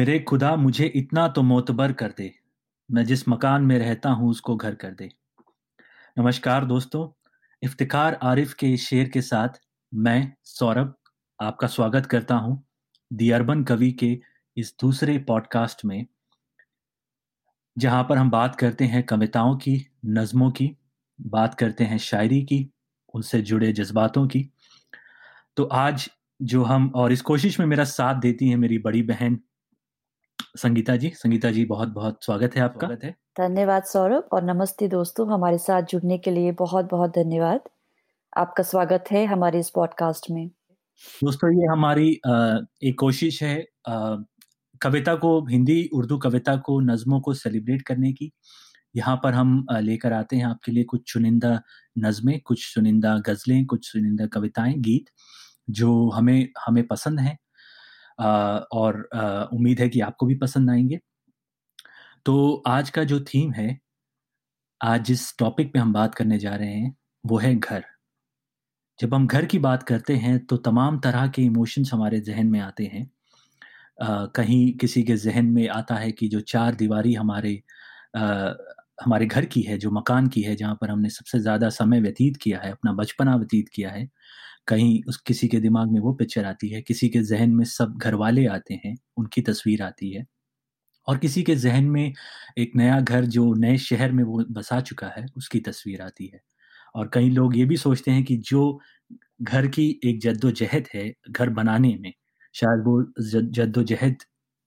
मेरे खुदा मुझे इतना तो मोतबर कर दे। मैं जिस मकान में रहता हूँ, उसको घर कर दे। नमस्कार दोस्तों इफ्तिकार आरिफ के इस शेर के साथ मैं, सौरभ, आपका स्वागत करता हूँ दी अर्बन कवि के इस दूसरे पॉडकास्ट में, जहाँ पर हम बात करते हैं कविताओं की, नज़मों की, बात करते हैं शायरी की, उनसे जुड़े जज्बातों की। तो आज जो हम, और इस कोशिश में मेरा साथ देती है मेरी बड़ी बहन संगीता जी संगीता जी बहुत बहुत स्वागत है आपका। है। धन्यवाद सौरभ और नमस्ते दोस्तों हमारे साथ जुड़ने के लिए बहुत बहुत धन्यवाद। आपका स्वागत है हमारे इस पॉडकास्ट में। दोस्तों ये हमारी एक कोशिश है कविता को हिंदी उर्दू कविता को नज़मों को सेलिब्रेट करने की। यहाँ पर हम लेकर आते हैं आपके लिए कुछ चुनिंदा नज़में कुछ चुनिंदा गज़लें कुछ चुनिंदा कविताएँ गीत जो हमें हमें पसंद हैं। और उम्मीद है कि आपको भी पसंद आएँगे। तो आज का जो थीम है आज जिस टॉपिक पे हम बात करने जा रहे हैं वो है घर। जब हम घर की बात करते हैं तो तमाम तरह के इमोशंस हमारे जहन में आते हैं। आ, कहीं किसी के जहन में आता है कि जो चार दीवारी हमारे आ, हमारे घर की है, जो मकान की है, जहाँ पर हमने सबसे ज़्यादा समय व्यतीत किया है, अपना बचपना व्यतीत किया है, कहीं उस, किसी के दिमाग में वो पिक्चर आती है, किसी के जहन में सब घर वाले आते हैं, उनकी तस्वीर आती है, और किसी के जहन में एक नया घर, जो नए शहर में वो बसा चुका है, उसकी तस्वीर आती है, और कई लोग ये भी सोचते हैं कि जो घर की एक जद्दोजहद है, घर बनाने में, शायद वो जद्दोजहद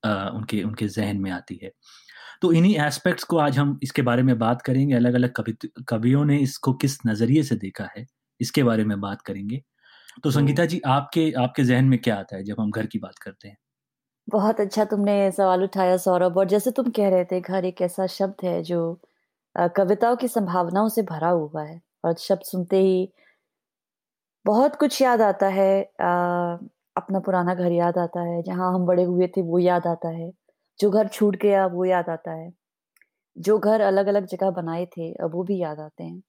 उनके उनके जहन में आती है। तो इन्हीं एस्पेक्ट्स को आज हम इसके बारे में बात करेंगे। अलग अलग कवि कवियों ने इसको किस नज़रिए से देखा है इसके बारे में बात करेंगे। तो संगीता जी आपके आपके जहन में क्या आता है जब हम घर की बात करते हैं? बहुत अच्छा तुमने सवाल उठाया सौरभ और जैसे तुम कह रहे थे घर एक ऐसा शब्द है जो कविताओं की संभावनाओं से भरा हुआ है और शब्द सुनते ही बहुत कुछ याद आता है आ, अपना पुराना घर याद आता है जहाँ हम बड़े हुए थे वो याद आता है। जो घर छूट गया वो याद आता है। जो घर अलग अलग जगह बनाए थे अब वो भी याद आते हैं।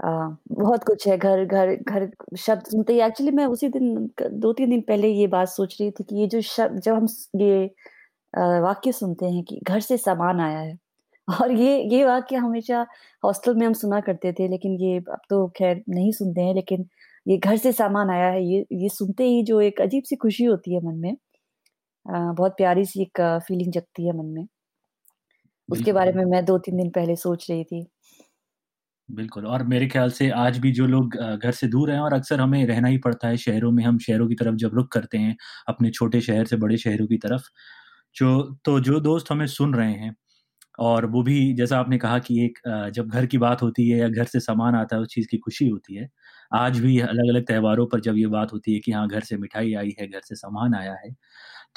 आ, बहुत कुछ है घर घर घर शब्द सुनते ही। एक्चुअली मैं उसी दिन दो तीन दिन पहले ये बात सोच रही थी कि ये जो शब्द जब हम ये वाक्य सुनते हैं कि घर से सामान आया है। और ये ये वाक्य हमेशा हॉस्टल में हम सुना करते थे लेकिन ये अब तो खैर नहीं सुनते हैं लेकिन ये घर से सामान आया है ये ये सुनते ही जो एक अजीब सी खुशी होती है मन में। बहुत प्यारी सी एक फीलिंग जगती है मन में। उसके बारे में मैं दो तीन दिन पहले सोच रही थी। बिल्कुल और मेरे ख्याल से आज भी जो लोग घर से दूर हैं और अक्सर हमें रहना ही पड़ता है शहरों में हम शहरों की तरफ़ जब रुख करते हैं अपने छोटे शहर से बड़े शहरों की तरफ़ जो तो जो दोस्त हमें सुन रहे हैं और वो भी जैसा आपने कहा कि एक जब घर की बात होती है या घर से सामान आता है उस चीज़ की खुशी होती है। आज भी अलग अलग त्योहारों पर जब ये बात होती है कि हाँ घर से मिठाई आई है घर से सामान आया है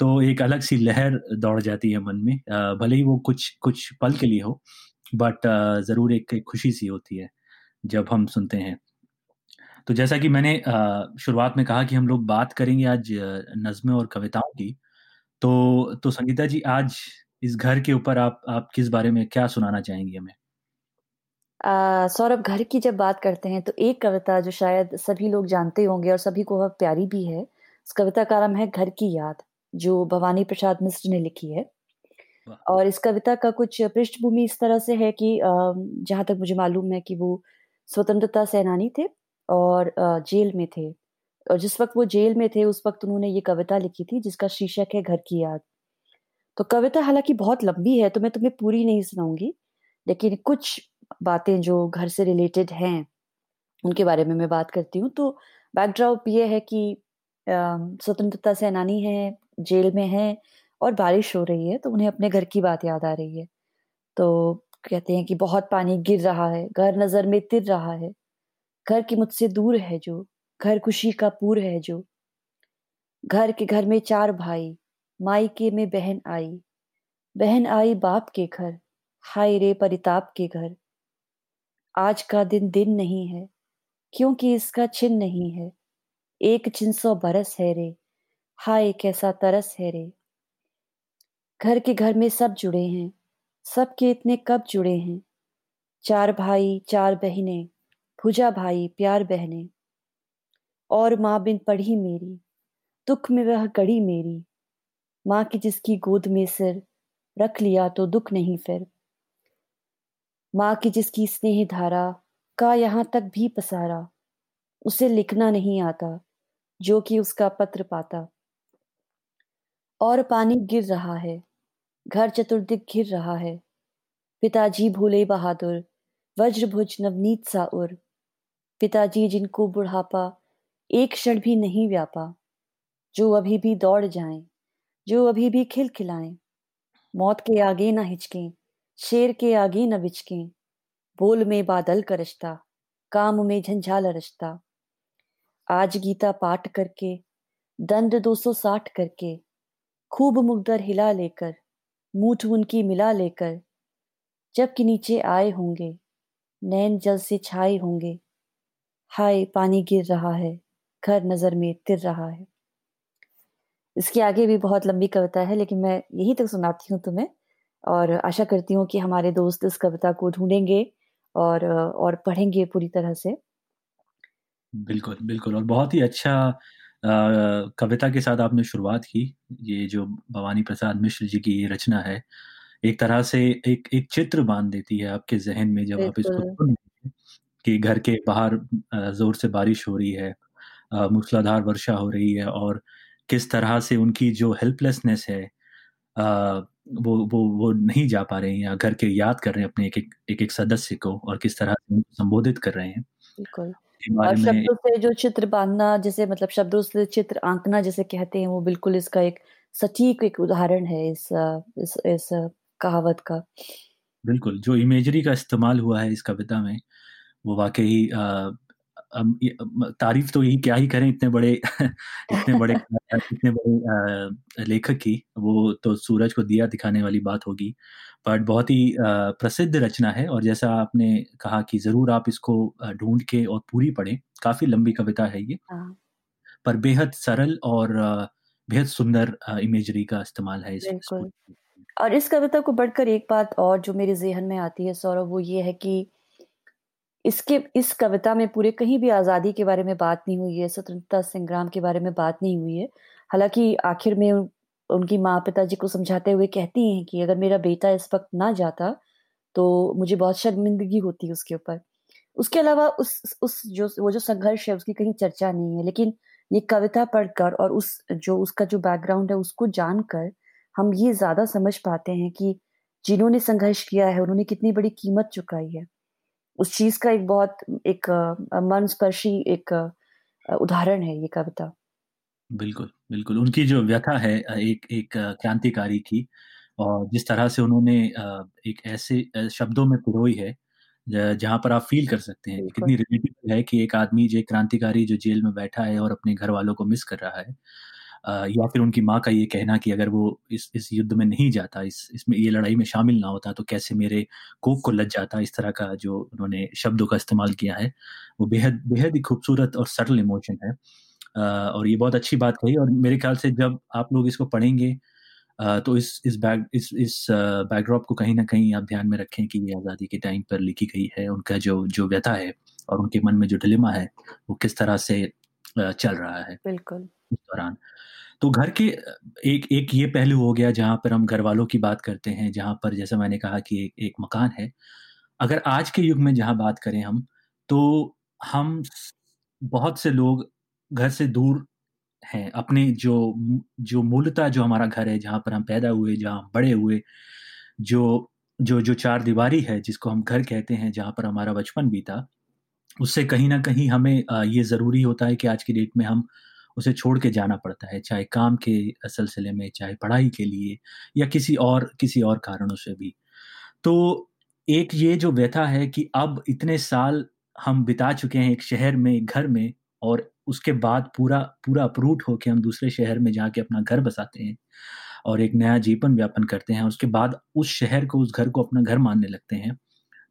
तो एक अलग सी लहर दौड़ जाती है मन में भले ही वो कुछ कुछ पल के लिए हो बट ज़रूर एक, एक खुशी सी होती है जब हम सुनते हैं। तो जैसा कि मैंने शुरुआत में कहा कि हम लोग बात करेंगे आज नज़में और कविताओं की तो तो संगीता जी आज इस घर के ऊपर आप आप किस बारे में क्या सुनाना चाहेंगी हमें? सौरभ घर की जब बात करते हैं तो एक कविता जो शायद सभी लोग जानते होंगे और सभी को वह प्यारी भी है उस कविता का नाम है घर की याद जो भवानी प्रसाद मिश्र ने लिखी है। और इस कविता का कुछ पृष्ठभूमि इस तरह से है कि जहाँ तक मुझे मालूम है कि वो स्वतंत्रता सेनानी थे और जेल में थे। और जिस वक्त वो जेल में थे उस वक्त उन्होंने ये कविता लिखी थी जिसका शीर्षक है घर की याद। तो कविता हालाँकि बहुत लंबी है तो मैं तुम्हें पूरी नहीं सुनाऊँगी, लेकिन कुछ बातें जो घर से रिलेटेड हैं, उनके बारे में मैं बात करती हूँ। तो बैकड्रॉप ये है कि स्वतंत्रता सेनानी है, जेल में है और बारिश हो रही है तो उन्हें अपने घर की बात याद आ रही है। तो कहते हैं कि बहुत पानी गिर रहा है, घर नज़र में तिर रहा है, घर की मुझसे दूर है जो, घर खुशी का पूर है जो, घर के घर में चार भाई मायके में बहन आई। बहन आई बाप के घर, हाय रे परिताप के घर। आज का दिन दिन नहीं है, क्योंकि इसका चिन्ह नहीं है। एक चिन्ह सौ बरस है रे, हाय कैसा तरस है रे। घर के घर में सब जुड़े हैं, सबके इतने कब जुड़े हैं। चार भाई, चार बहनें, भुजा भाई, प्यार बहने। और माँ बिन पढ़ी मेरी, दुख में वह गढ़ी मेरी। माँ की जिसकी गोद में सिर रख लिया तो दुख नहीं फिर। माँ की जिसकी स्नेह धारा का यहाँ तक भी पसारा उसे लिखना नहीं आता जो कि उसका पत्र पाता। और पानी गिर रहा है घर चतुर्दिक घिर रहा है। पिताजी भूले बहादुर वज्रभुज नवनीत सा उर पिताजी जिनको बुढ़ापा एक क्षण भी नहीं व्यापा जो अभी भी दौड़ जाएँ, जो अभी भी खिलखिलाएँ। मौत के आगे ना हिचकें, शेर के आगे न बिचकें। बोल में बादल का रिश्ता, काम में झंझाल रिश्ता। आज गीता पाठ करके, दंड 260 करके, खूब मुगदर हिला लेकर, मूठ उनकी मिला लेकर, जब जबकि नीचे आए होंगे, नैन जल से छाए होंगे। हाय पानी गिर रहा है, घर नज़र में तिर रहा है। इसके आगे भी बहुत लंबी कविता है लेकिन मैं यही तक सुनाती हूँ तुम्हें। और आशा करती हूँ कि हमारे दोस्त इस कविता को ढूंढेंगे और और पढ़ेंगे पूरी तरह से। बिल्कुल बिल्कुल। और बहुत ही अच्छा कविता के साथ आपने शुरुआत की। ये जो भवानी प्रसाद मिश्र जी की ये रचना है एक तरह से एक एक चित्र बाँध देती है आपके जहन में जब आप इसको कि घर के बाहर ज़ोर से बारिश हो रही है मूसलाधार वर्षा हो रही है और किस तरह से उनकी जो हेल्पलेसनेस है वो वो वो नहीं जा पा रहे हैं या घर के याद कर रहे हैं अपने एक एक एक, एक सदस्य को और किस तरह से संबोधित कर रहे हैं। बिल्कुल। और शब्दों से जो चित्र बांधना जैसे मतलब शब्दों से चित्र आंकना जैसे कहते हैं वो बिल्कुल इसका एक सटीक एक उदाहरण है इस इस इस कहावत का। बिल्कुल जो इमेजरी का इस्तेमाल हुआ है इस कविता में वो वाकई तारीफ़ तो यही क्या ही करें इतने बड़े इतने बड़े इतने बड़े लेखक की वो तो सूरज को दिया दिखाने वाली बात होगी। बट बहुत ही प्रसिद्ध रचना है और जैसा आपने कहा कि ज़रूर आप इसको ढूंढ के और पूरी पढ़ें काफ़ी लंबी कविता है ये। हाँ। पर बेहद सरल और बेहद सुंदर इमेजरी का इस्तेमाल है इस और इस कविता को बढ़कर एक बात और जो मेरे जहन में आती है सौरभ वो ये है कि इसके, इस कविता में पूरे कहीं भी आज़ादी के बारे में बात नहीं हुई है, स्वतंत्रता संग्राम के बारे में बात नहीं हुई है। हालाँकि आखिर में उनकी माँ पिताजी को समझाते हुए कहती हैं कि अगर मेरा बेटा इस वक्त ना जाता तो मुझे बहुत शर्मिंदगी होती है उसके ऊपर। उसके अलावा उस उस जो, वो जो संघर्ष है उसकी कहीं चर्चा नहीं है, लेकिन ये कविता पढ़कर और उस, जो उसका जो बैकग्राउंड है उसको जानकर हम ये ज़्यादा समझ पाते हैं कि जिन्होंने संघर्ष किया है, उन्होंने कितनी बड़ी कीमत चुकाई है। उस चीज़ का एक बहुत एक मन स्पर्शी एक उदाहरण है ये कविता। बिल्कुल बिल्कुल। उनकी जो व्यथा है एक एक क्रांतिकारी की और जिस तरह से उन्होंने एक ऐसे शब्दों में पिरोई है जहाँ पर आप फील कर सकते हैं कितनी रिलेटिव है कि एक आदमी जो क्रांतिकारी जो जेल में बैठा है और अपने घर वालों को मिस कर रहा है या फिर उनकी माँ का ये कहना कि अगर वो इस इस युद्ध में नहीं जाता इस इसमें ये लड़ाई में शामिल ना होता तो कैसे मेरे कोक को लग जाता इस तरह का जो उन्होंने शब्दों का इस्तेमाल किया है वो बेहद बेहद ही खूबसूरत और सरल इमोशन है। और ये बहुत अच्छी बात कही और मेरे ख्याल से जब आप लोग इसको पढ़ेंगे तो इस इस बैक इस इस बैकड्रॉप को कहीं ना कहीं आप ध्यान में रखें कि ये आज़ादी के टाइम पर लिखी गई है उनका जो जो व्यथा है और उनके मन में जो डिलेमा है वो किस तरह से चल रहा है। बिल्कुल। इस दौरान। तो घर के एक एक ये पहलू हो गया जहाँ पर हम घर वालों की बात करते हैं जहाँ पर जैसे मैंने कहा कि एक, एक मकान है। अगर आज के युग में जहाँ बात करें हम तो हम बहुत से लोग घर से दूर हैं अपने जो जो मूलता जो हमारा घर है जहाँ पर हम पैदा हुए जहाँ बड़े हुए जो जो जो चार दीवारी है जिसको हम घर कहते हैं जहाँ पर हमारा बचपन बीता उससे कहीं ना कहीं हमें ये ज़रूरी होता है कि आज की डेट में हम उसे छोड़ के जाना पड़ता है, चाहे काम के सिलसिले में, चाहे पढ़ाई के लिए या किसी और किसी और कारणों से भी। तो एक ये जो व्यथा है कि अब इतने साल हम बिता चुके हैं एक शहर में एक घर में, और उसके बाद पूरा पूरा अप्रूट होके हम दूसरे शहर में जाके अपना घर बसाते हैं और एक नया जीवन व्यापन करते हैं, उसके बाद उस शहर को, उस घर को अपना घर मानने लगते हैं।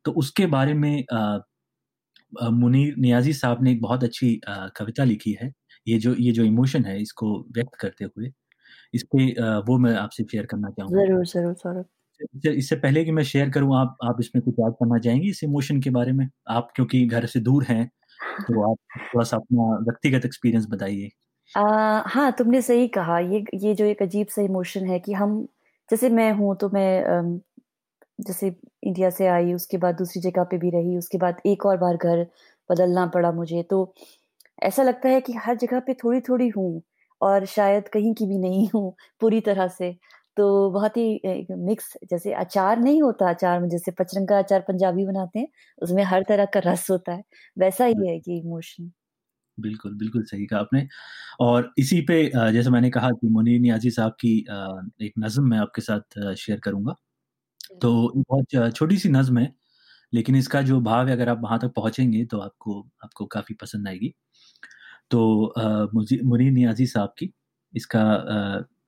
तो उसके बारे में मुनीर, नियाजी साहब ने एक बहुत अच्छी कविता लिखी है। ये जो ये जो इमोशन है इसको व्यक्त करते हुए इस पे वो मैं आपसे शेयर करना चाहूँगा। ज़रूर ज़रूर सौरभ इससे पहले कि मैं शेयर करूँ आप आप इसमें कुछ याद करना चाहेंगे इस इमोशन के बारे में? आप क्योंकि घर से दूर हैं तो आप थोड़ा सा अपना व्यक्तिगत एक्सपीरियंस बताइए। हाँ तुमने सही कहा ये ये जो एक अजीब सा इमोशन है कि हम जैसे मैं हूँ तो मैं जैसे इंडिया से आई उसके बाद दूसरी जगह पे भी रही उसके बाद एक और बार घर बदलना पड़ा मुझे तो ऐसा लगता है कि हर जगह पे थोड़ी थोड़ी हूँ और शायद कहीं की भी नहीं हूँ पूरी तरह से। तो बहुत ही मिक्स जैसे अचार नहीं होता अचार में जैसे पचरंगा अचार पंजाबी बनाते हैं उसमें हर तरह का रस होता है। वैसा ही है ये इमोशन। बिल्कुल बिल्कुल सही कहा आपने। और इसी पे जैसे मैंने कहा कि मुनीर नियाजी साहब की एक नज़म मैं आपके साथ शेयर करूँगा। तो बहुत छोटी सी नज़म है लेकिन इसका जो भाव है अगर आप वहाँ तक पहुँचेंगे तो आपको आपको काफ़ी पसंद आएगी। तो मुनीर नियाजी साहब की इसका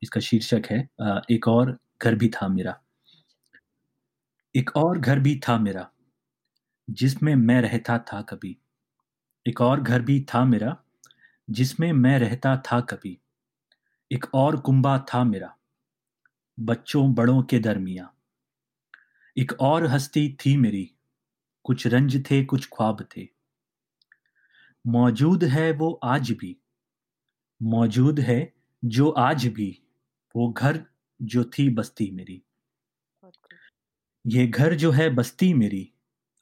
इसका शीर्षक है एक और घर भी था मेरा। एक और घर भी था मेरा, जिसमें मैं रहता था कभी। एक और घर भी था मेरा, जिसमें मैं रहता था कभी। एक और कुंबा था मेरा, बच्चों बड़ों के दरमिया। एक और हस्ती थी मेरी, कुछ रंज थे, कुछ ख्वाब थे। मौजूद है वो आज भी। मौजूद है जो आज भी वो घर जो थी बस्ती मेरी। ये घर जो है बस्ती मेरी।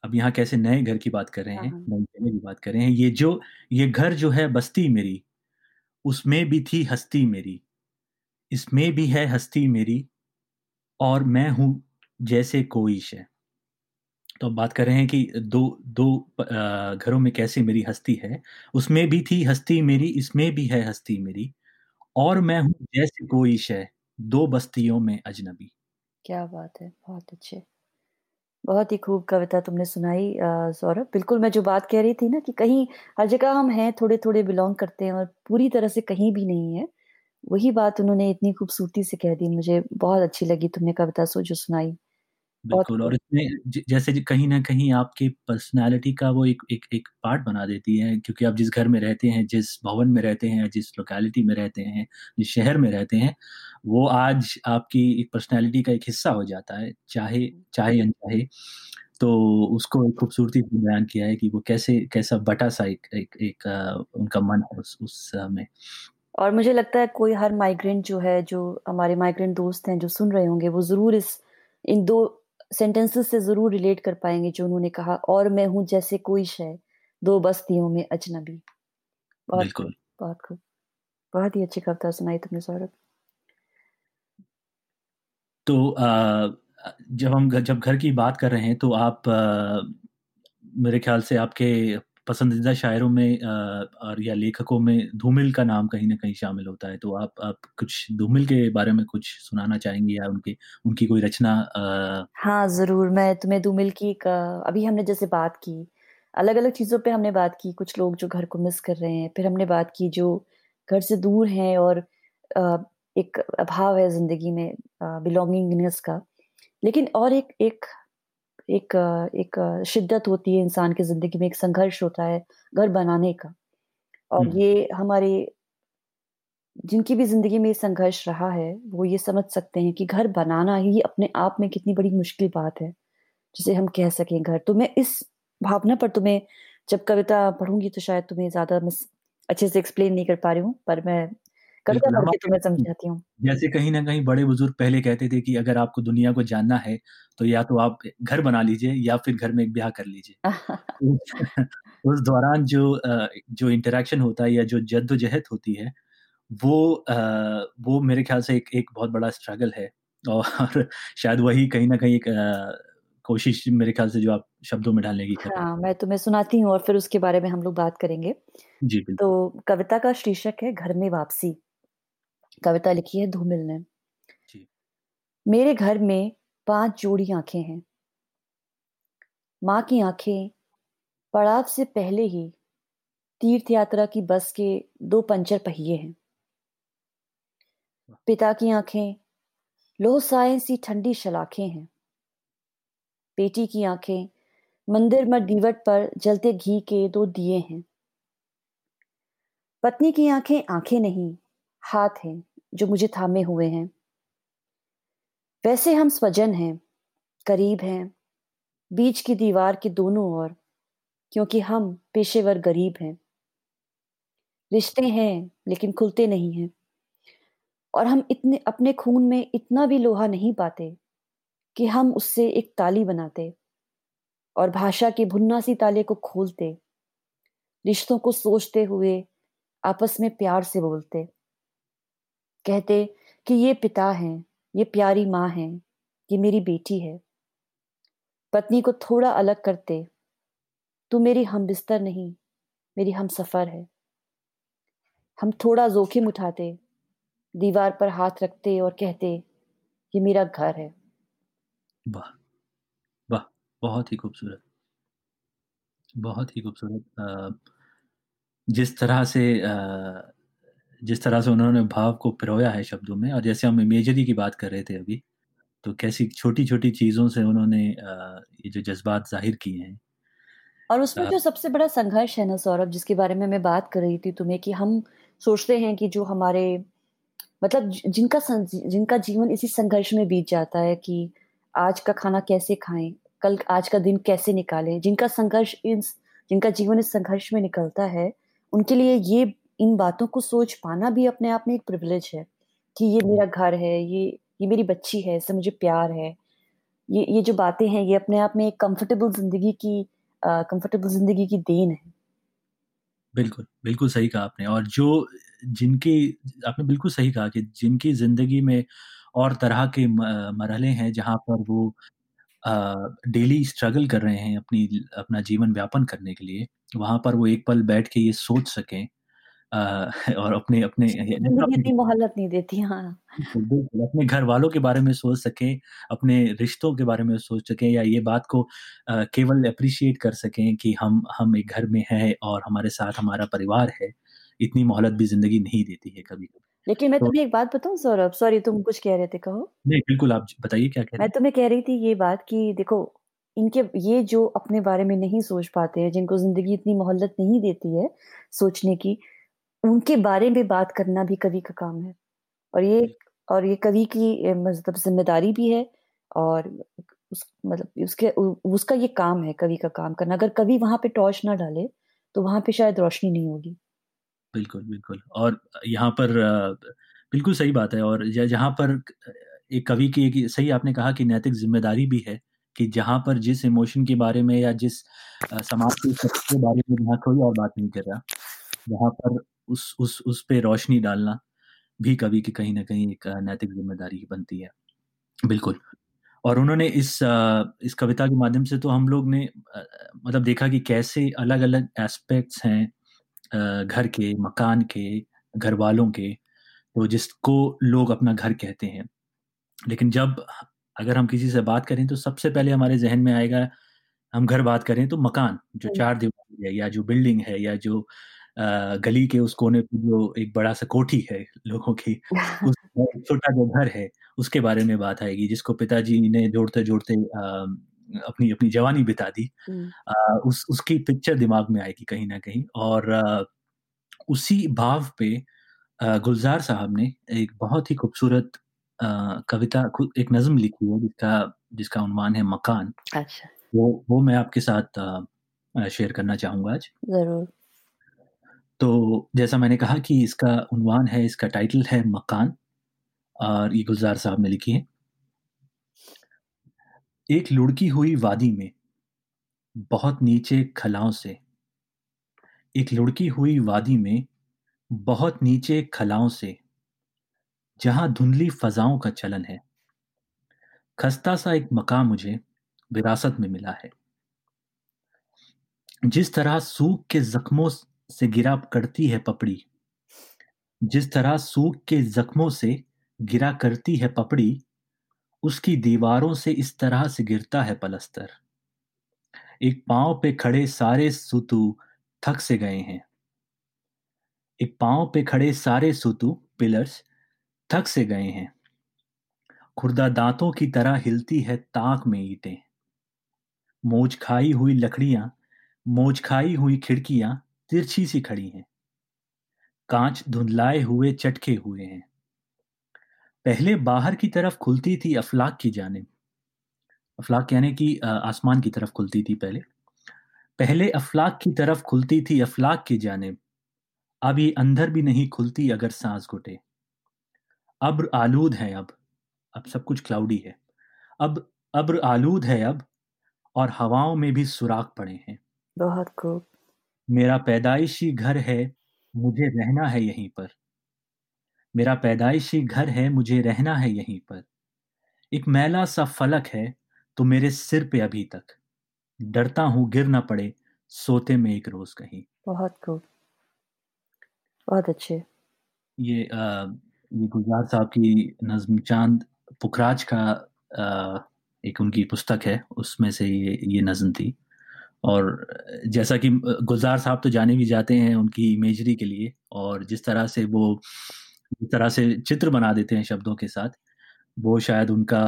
अब यहाँ कैसे नए घर की बात कर रहे हैं हाँ, हाँ। नई जगह की बात कर रहे हैं ये जो ये घर जो है बस्ती मेरी उसमें भी थी हस्ती मेरी। इसमें भी है हस्ती मेरी और मैं हूँ जैसे कोई शय तो हम बात कर रहे हैं कि दो दो घरों में कैसे मेरी हस्ती है। उसमें भी थी हस्ती मेरी, इसमें भी है हस्ती मेरी। और मैं हूँ जैसे कोई शय, दो बस्तियों में अजनबी। क्या बात है, बहुत अच्छे। बहुत ही खूब कविता तुमने सुनाई सौरभ। बिल्कुल मैं जो बात कह रही थी ना कि कहीं हर जगह हम हैं थोड़े थोड़े बिलोंग करते हैं और पूरी तरह से कहीं भी नहीं है, वही बात उन्होंने इतनी खूबसूरती से कह दी। मुझे बहुत अच्छी लगी तुमने कविता सो, जो सुनाई। बिल्कुल और इसमें जैसे कहीं ना कहीं आपके पर्सनालिटी का वो एक एक एक पार्ट बना देती है क्योंकि आप जिस घर में रहते हैं जिस भवन में रहते हैं जिस लोकेलिटी में रहते हैं जिस शहर में रहते हैं वो आज आपकी एक पर्सनालिटी का एक हिस्सा हो जाता है चाहे चाहे अनचाहे। तो उसको एक खूबसूरती से बयान किया है कि वो कैसे कैसा बटा सा एक एक, एक आ, उनका मन है उस उस में। और मुझे लगता है कोई हर माइग्रेंट जो है जो हमारे माइग्रेंट दोस्त हैं जो सुन रहे होंगे वो ज़रूर इस इन दो सेंटेंसेस से ज़रूर रिलेट कर पाएँगे जो उन्होंने कहा और मैं हूँ जैसे कोई शय दो बस्तियों में अजनबी। बहुत बिल्कुल। बहुत खूब। बहुत ही अच्छी कविता सुनाई तुमने सौरभ। तो आ, जब हम जब घर की बात कर रहे हैं तो आप आ, मेरे ख्याल से आपके पसंदीदा शायरों में और या लेखकों में धूमिल का नाम कहीं ना कहीं शामिल होता है। तो आप आप कुछ धूमिल के बारे में कुछ सुनाना चाहेंगे या उनकी उनकी कोई रचना आ... हाँ ज़रूर। मैं तुम्हें धूमिल की एक, अभी हमने जैसे बात की अलग अलग चीज़ों पे हमने बात की। कुछ लोग जो घर को मिस कर रहे हैं, फिर हमने बात की जो घर से दूर हैं और एक अभाव है ज़िंदगी में बिलोंगिंगनेस का। लेकिन और एक एक एक एक शिद्दत होती है इंसान की ज़िंदगी में, एक संघर्ष होता है घर बनाने का। और ये हमारे जिनकी भी ज़िंदगी में संघर्ष रहा है, वो ये समझ सकते हैं कि घर बनाना ही अपने आप में कितनी बड़ी मुश्किल बात है, जिसे हम कह सकें घर। तो मैं इस भावना पर तुम्हें जब कविता पढ़ूँगी तो शायद तुम्हें ज़्यादा मैं अच्छे से एक्सप्लेन नहीं कर पा रही हूँ, पर मैं तुम्हें समझाती हूँ। जैसे कहीं ना कहीं बड़े बुज़ुर्ग पहले कहते थे कि अगर आपको दुनिया को जानना है तो या तो आप घर बना लीजिए या फिर घर में एक ब्याह कर लीजिए। उस दौरान जो जो इंटरेक्शन होता है या जो जद्दोजहद होती है वो वो मेरे ख्याल से एक एक बहुत बड़ा स्ट्रगल है। और शायद वही कहीं ना कहीं एक कोशिश मेरे ख्याल से जो आप शब्दों में डालने की हाँ, मैं तुम्हें सुनाती हूँ और फिर उसके बारे में हम लोग बात करेंगे। जी तो कविता का शीर्षक है घर में वापसी। कविता लिखी है धूमिल ने। मेरे घर में पाँच जोड़ी आँखें हैं। माँ की आँखें पड़ाव से पहले ही तीर्थ यात्रा की बस के दो पंचर पहिए हैं। पिता की आँखें लो साय सी ठंडी शलाखें हैं। बेटी की आँखें मंदिर में दीवट पर जलते घी के दो दिए हैं। पत्नी की आँखें आँखें नहीं हाथ हैं। जो मुझे थामे हुए हैं वैसे हम स्वजन हैं करीब हैं बीच की दीवार के दोनों ओर क्योंकि हम पेशेवर गरीब हैं रिश्ते हैं, लेकिन खुलते नहीं हैं। और हम इतने अपने खून में इतना भी लोहा नहीं पाते, कि हम उससे एक ताली बनाते और भाषा के भुन्ना-सी ताले को खोलते, रिश्तों को सोचते हुए आपस में प्यार से बोलते। कहते कि ये पिता हैं, ये प्यारी माँ हैं, ये मेरी बेटी है। पत्नी को थोड़ा अलग करते, तू मेरी हमबिस्तर नहीं, मेरी हमसफ़र है। हम थोड़ा जोखिम उठाते, दीवार पर हाथ रखते और कहते, ये मेरा घर है। वाह! वाह! बहुत ही खूबसूरत। बहुत ही खूबसूरत जिस तरह से अ, जिस तरह से उन्होंने भाव को पिरोया है शब्दों में और जैसे हम इमेजरी की बात कर रहे थे अभी, तो कैसी छोटी-छोटी चीज़ों से उन्होंने ये जो जज़्बात ज़ाहिर किए हैं। और उसमें जो सबसे बड़ा संघर्ष है ना सौरभ जिसके बारे में मैं बात कर रही थी तुम्हें कि हम सोचते हैं कि जो हमारे मतलब जिनका जिनका जीवन इसी संघर्ष में बीत जाता है कि आज का खाना कैसे खाएँ कल आज का दिन कैसे निकालें, जिनका संघर्ष इस जिनका जीवन इस संघर्ष में निकलता है, उनके लिए ये इन बातों को सोच पाना भी अपने आप में एक प्रिविलेज है, कि ये मेरा घर है, ये ये मेरी बच्ची है, इससे मुझे प्यार है। ये ये जो बातें हैं, ये अपने आप में एक कंफर्टेबल ज़िंदगी की कंफर्टेबल ज़िंदगी की देन है। बिल्कुल, बिल्कुल सही कहा आपने और जो जिनकी आपने बिल्कुल सही कहा कि जिनकी ज़िंदगी में और तरह के मरहले हैं जहाँ पर वो डेली स्ट्रगल कर रहे हैं अपनी अपना जीवन व्यापन करने के लिए, वहाँ पर वो एक पल बैठ के ये सोच सकें अ, और अपने अपने ज़िंदगी इतनी मोहलत नहीं देती, हाँ। बिल्कुल, अपने घरवालों के बारे में सोच सकें, अपने रिश्तों के बारे में सोच सकें या ये बात को अ, केवल एप्रिशिएट कर सकें कि हम हम एक घर में हैं और हमारे साथ हमारा परिवार है। इतनी मोहलत भी ज़िंदगी नहीं देती है कभी-कभी। लेकिन मैं तो तुम्हें एक बात बताऊँ सौरभ? सॉरी तुम कुछ कह रहे थे, कहो। नहीं, बिल्कुल आप बताइए क्या कह रहे मैं हैं? तुम्हें कह रही थी ये बात कि देखो, इनके ये जो अपने बारे में नहीं सोच पाते हैं, जिनको ज़िंदगी इतनी मोहलत नहीं देती है सोचने की, उनके बारे में बात करना भी कवि का काम है। और ये और ये कवि की मतलब ज़िम्मेदारी भी है और उस मतलब उसके उ उसका ये काम है कवि का काम करना। अगर कवि वहाँ पे टॉर्च ना डाले, तो वहाँ पे शायद रोशनी नहीं होगी। बिल्कुल, बिल्कुल और यहाँ पर बिल्कुल सही बात है और जहाँ पर एक कवि की एक सही आपने कहा कि नैतिक ज़िम्मेदारी भी है, कि जहाँ पर जिस इमोशन के बारे में या जिस समाज के के बारे में जहाँ कोई और बात नहीं कर रहा, वहाँ पर उस उस उस पे रोशनी डालना भी कवि की कहीं ना कहीं एक नैतिक ज़िम्मेदारी बनती है। बिल्कुल, और उन्होंने इस इस कविता के माध्यम से तो हम लोग ने मतलब देखा कि कैसे अलग-अलग एस्पेक्ट्स हैं घर के, मकान के, घर वालों के, तो जिसको लोग अपना घर कहते हैं। लेकिन जब अगर हम किसी से बात करें तो सबसे पहले हमारे ज़हन में आएगा, हम घर बात करें तो मकान, जो चार दीवारी है या जो बिल्डिंग है या जो गली के उस कोने पे जो एक बड़ा-सा कोठी है लोगों की, उस छोटा जो घर है, उसके बारे में बात आएगी, जिसको पिताजी ने जोड़ते-जोड़ते अपनी अपनी जवानी बिता दी। उस उसकी पिक्चर दिमाग में आएगी कहीं ना कहीं और उसी भाव पे गुलज़ार साहब ने एक बहुत ही खूबसूरत कविता एक नज़्म लिखी है जिसका जिसका उन्वान है मकान। अच्छा। वो वो मैं आपके साथ शेयर करना चाहूँगा आज। ज़रूर। तो जैसा मैंने कहा कि इसका उन्वान है, इसका टाइटल है मकान और ये गुलज़ार साहब ने लिखी है। एक लुढ़की हुई वादी में बहुत नीचे खलाओं से एक लुढ़की हुई वादी में, बहुत नीचे खलाओं से जहाँ धुंधली फ़ज़ाओं का चलन है। खस्ता-सा एक मकान मुझे विरासत में मिला है। जिस तरह सूख के ज़ख्मों स गिरा करती है पपड़ी जिस तरह सूख के ज़ख्मों से गिरा करती है पपड़ी, उसकी दीवारों से इस तरह से गिरता है पलस्तर। एक पाँव पे खड़े सारे सुतू थक से गए हैं। एक पाँव पे खड़े सारे सुतू पिलर्स थक से गए हैं। खुर्दा दांतों की तरह हिलती है ताक में ईंटें। मोज खाई हुई लकड़ियाँ मोज खाई हुई खिड़कियाँ तिरछी सी खड़ी हैं। कांच धुंधलाए हुए, चटके हुए हैं। पहले बाहर की तरफ़ खुलती थी अफ़लाक की जानिब। अफ़लाक यानी कि आसमान की तरफ़ खुलती थी पहले। पहले अफ़लाक की तरफ़ खुलती थी अफ़लाक की जानिब। अब ये अंदर भी नहीं खुलती अगर सांस घुटे अब्र आलूद है अब अब सब कुछ क्लाउडी है अब अब्र आलूद है अब और हवाओं में भी सुराख पड़े हैं बहुत खूब मेरा पैदाइशी घर है मुझे रहना है यहीं पर। मेरा पैदाइशी घर है मुझे रहना है यहीं पर। एक मैला सा फलक है तो मेरे सिर पे अभी तक। डरता हूँ गिर ना पड़े सोते में एक रोज कहीं। बहुत खूब। बहुत अच्छे। ये आ, ये गुलजार साहब की नज्म चाँद पुखराज का आ, एक उनकी पुस्तक है उसमें से ये ये नज्म थी। और जैसा कि गुलजार साहब तो जाने भी जाते हैं उनकी इमेजरी के लिए और जिस तरह से वो जिस तरह से चित्र बना देते हैं शब्दों के साथ वो शायद उनका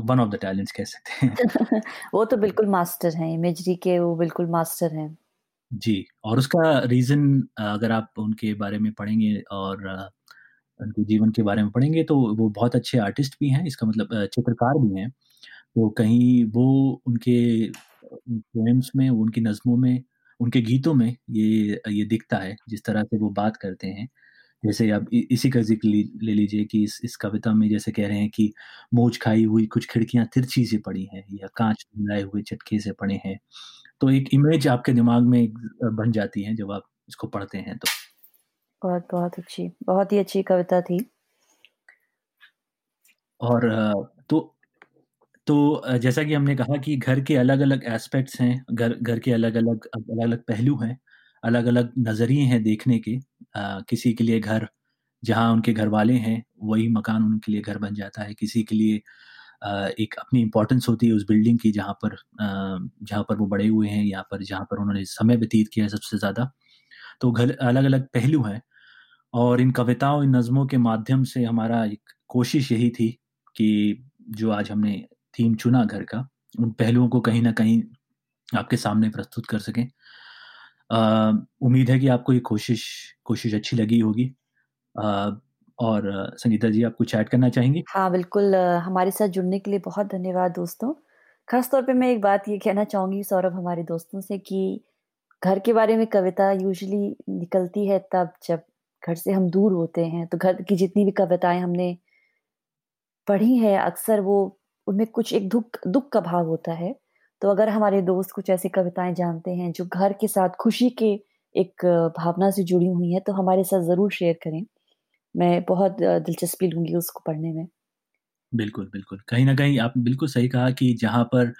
वन ऑफ़ द टैलेंट्स कह सकते हैं। वो तो बिल्कुल मास्टर हैं इमेजरी के वो बिल्कुल मास्टर हैं। जी और उसका रीज़न अगर आप उनके बारे में पढ़ेंगे और उनके जीवन के बारे में पढ़ेंगे तो वो बहुत अच्छे आर्टिस्ट भी हैं इसका मतलब चित्रकार भी हैं। तो कहीं वो उनके पोएम्स में उनकी नज़मों में उनके गीतों में ये ये दिखता है जिस तरह से वो बात करते हैं। जैसे अब इसी का ज़िक्र ले लीजिए कि इस इस कविता में जैसे कह रहे हैं कि मोज खाई हुई कुछ खिड़कियाँ तिरछी से पड़ी हैं या कांच मिलाए हुए चटके से पड़े हैं। तो एक इमेज आपके दिमाग में बन जाती है जब आप इसको पढ़ते हैं तो। बहुत बहुत अच्छी बहुत ही अच्छी कविता थी। और तो तो जैसा कि हमने कहा कि घर के अलग अलग एस्पेक्ट्स हैं घर घर के अलग अलग अलग अलग पहलू हैं अलग अलग नज़रिए हैं देखने के आ, किसी के लिए घर जहाँ उनके घर वाले हैं वही मकान उनके लिए घर बन जाता है किसी के लिए आ, एक अपनी इम्पोर्टेंस होती है उस बिल्डिंग की जहाँ पर जहाँ पर वो बड़े हुए हैं यहाँ पर जहाँ पर उन्होंने समय व्यतीत किया है सबसे ज़्यादा। तो घर अलग अलग पहलू हैं और इन कविताओं इन नज़मों के माध्यम से हमारा एक कोशिश यही थी कि जो आज हमने थीम चुना घर का, उन पहलुओं को कहीं ना कहीं आपके सामने प्रस्तुत कर सकें। उम्मीद है कि आपको ये कोशिश कोशिश अच्छी लगी होगी। और संगीता जी, आप कुछ ऐड करना चाहेंगी? हाँ बिल्कुल हमारे साथ जुड़ने के लिए बहुत धन्यवाद दोस्तों। खास तौर पे मैं एक बात ये कहना चाहूँगी सौरभ, हमारे दोस्तों से कि घर के बारे में कविता यूजली निकलती है तब जब घर से हम दूर होते हैं। तो घर की जितनी भी कविताएँ हमने पढ़ी है, अक्सर वो उनमें कुछ एक दुख दुख का भाव होता है। तो अगर हमारे दोस्त कुछ ऐसी कविताएँ जानते हैं जो घर के साथ खुशी के एक भावना से जुड़ी हुई है तो हमारे साथ ज़रूर शेयर करें। मैं बहुत दिलचस्पी लूँगी उसको पढ़ने में। बिल्कुल बिल्कुल। कहीं ना कहीं आप बिल्कुल सही कहा कि जहाँ पर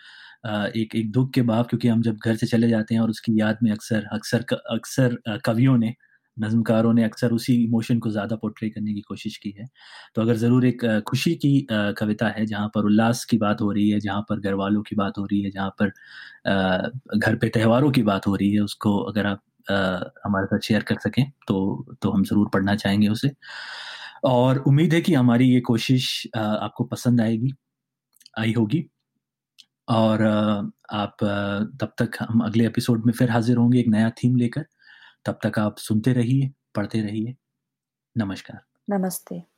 एक एक दुख के भाव, क्योंकि हम जब घर से चले जाते हैं और उसकी याद में अक्सर अक्सर अक्सर कवियों ने नज़मकारों ने अक्सर उसी इमोशन को ज़्यादा पोर्ट्रे करने की कोशिश की है। तो अगर ज़रूर एक खुशी की कविता है जहाँ पर उल्लास की बात हो रही है, जहाँ पर घर वालों की बात हो रही है, जहाँ पर घर पे त्योहारों की बात हो रही है, उसको अगर आप हमारे साथ शेयर कर सकें तो तो हम ज़रूर पढ़ना चाहेंगे उसे। और उम्मीद है कि हमारी ये कोशिश आपको पसंद आएगी, आई होगी। और आप तब तक हम अगले एपिसोड में फिर हाजिर होंगे एक नया थीम लेकर। तब तक आप सुनते रहिए पढ़ते रहिए। नमस्कार। नमस्ते।